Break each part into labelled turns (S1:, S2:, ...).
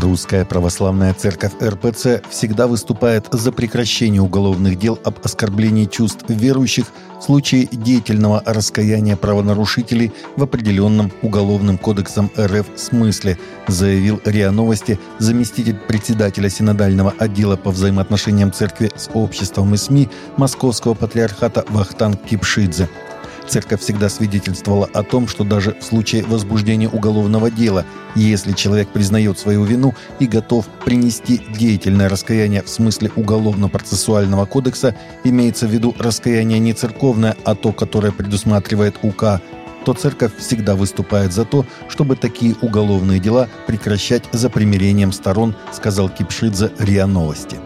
S1: Русская Православная Церковь РПЦ всегда выступает за прекращение уголовных дел об оскорблении чувств верующих в случае деятельного раскаяния правонарушителей в определенном Уголовным кодексом РФ смысле, заявил РИА Новости заместитель председателя Синодального отдела по взаимоотношениям церкви с обществом и СМИ Московского патриархата Вахтанг Кипшидзе – Церковь всегда свидетельствовала о том, что даже в случае возбуждения уголовного дела, если человек признает свою вину и готов принести деятельное раскаяние в смысле Уголовно-процессуального кодекса, имеется в виду раскаяние не церковное, а то, которое предусматривает УК, то церковь всегда выступает за то, чтобы такие уголовные дела прекращать за примирением сторон, сказал Кипшидзе РИА Новости.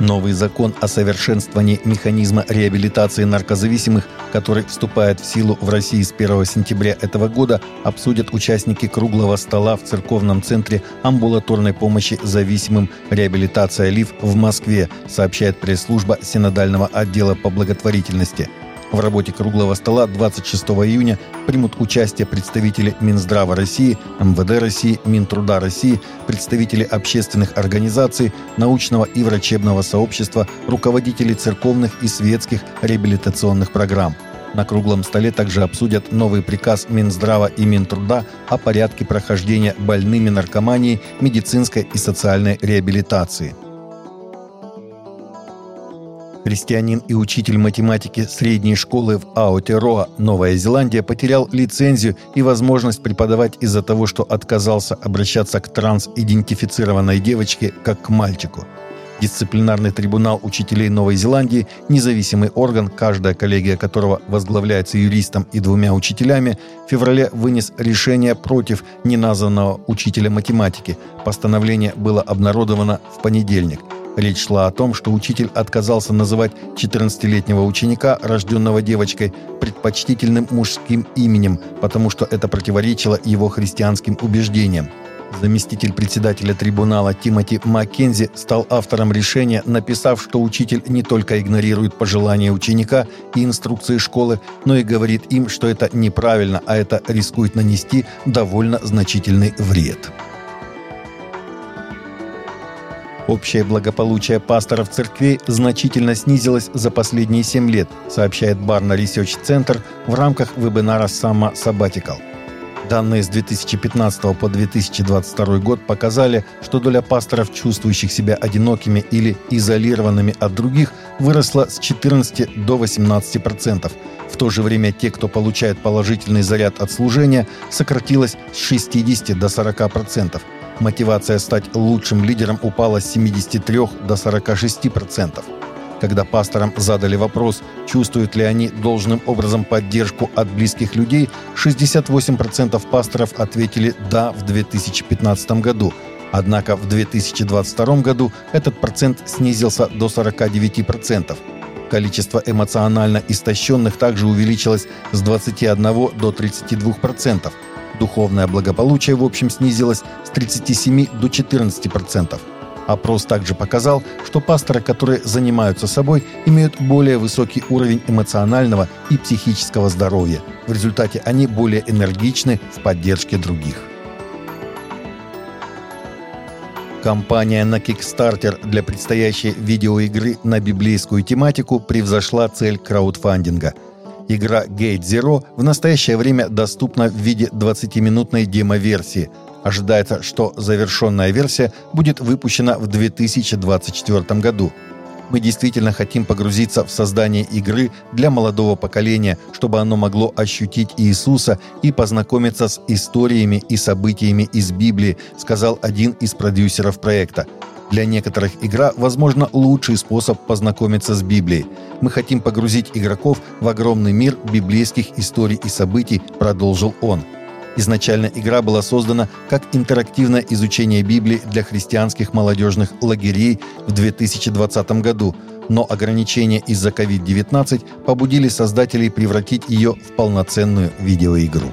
S1: Новый закон о совершенствовании механизма реабилитации наркозависимых, который вступает в силу в России с 1 сентября этого года, обсудят участники круглого стола в церковном центре амбулаторной помощи зависимым. Реабилитация ЛИВ в Москве, сообщает пресс-служба Синодального отдела по благотворительности – в работе круглого стола 26 июня примут участие представители Минздрава России, МВД России, Минтруда России, представители общественных организаций, научного и врачебного сообщества, руководители церковных и светских реабилитационных программ. На круглом столе также обсудят новый приказ Минздрава и Минтруда о порядке прохождения больными наркоманией, медицинской и социальной реабилитации – Христианин и учитель математики средней школы в Аотероа, Новая Зеландия, потерял лицензию и возможность преподавать из-за того, что отказался обращаться к транс-идентифицированной девочке как к мальчику. Дисциплинарный трибунал учителей Новой Зеландии, независимый орган, каждая коллегия которого возглавляется юристом и двумя учителями, в феврале вынес решение против неназванного учителя математики. Постановление было обнародовано в понедельник – Речь шла о том, что учитель отказался называть 14-летнего ученика, рожденного девочкой, предпочтительным мужским именем, потому что это противоречило его христианским убеждениям. Заместитель председателя трибунала Тимоти Маккензи стал автором решения, написав, что учитель не только игнорирует пожелания ученика и инструкции школы, но и говорит им, что это неправильно, а это рискует нанести довольно значительный вред. Общее благополучие пасторов церквей значительно снизилось за последние 7 лет, сообщает Барна Research Center в рамках вебинара Summer Sabbatical. Данные с 2015 по 2022 год показали, что доля пасторов, чувствующих себя одинокими или изолированными от других, выросла с 14 до 18%. В то же время те, кто получает положительный заряд от служения, сократилась с 60 до 40%. Мотивация стать лучшим лидером упала с 73 до 46%. Когда пасторам задали вопрос, чувствуют ли они должным образом поддержку от близких людей, 68% пасторов ответили «да» в 2015 году. Однако в 2022 году этот процент снизился до 49%. Количество эмоционально истощенных также увеличилось с 21 до 32%. Духовное благополучие в общем снизилось с 37 до 14%. Опрос также показал, что пасторы, которые занимаются собой, имеют более высокий уровень эмоционального и психического здоровья. В результате они более энергичны в поддержке других. Компания на Kickstarter для предстоящей видеоигры на библейскую тематику превзошла цель краудфандинга – Игра Gate Zero в настоящее время доступна в виде 20-минутной демо-версии. Ожидается, что завершенная версия будет выпущена в 2024 году. Мы действительно хотим погрузиться в создание игры для молодого поколения, чтобы оно могло ощутить Иисуса и познакомиться с историями и событиями из Библии, сказал один из продюсеров проекта. Для некоторых игра, возможно, лучший способ познакомиться с Библией. Мы хотим погрузить игроков в огромный мир библейских историй и событий, продолжил он. Изначально игра была создана как интерактивное изучение Библии для христианских молодежных лагерей в 2020 году, но ограничения из-за COVID-19 побудили создателей превратить ее в полноценную видеоигру.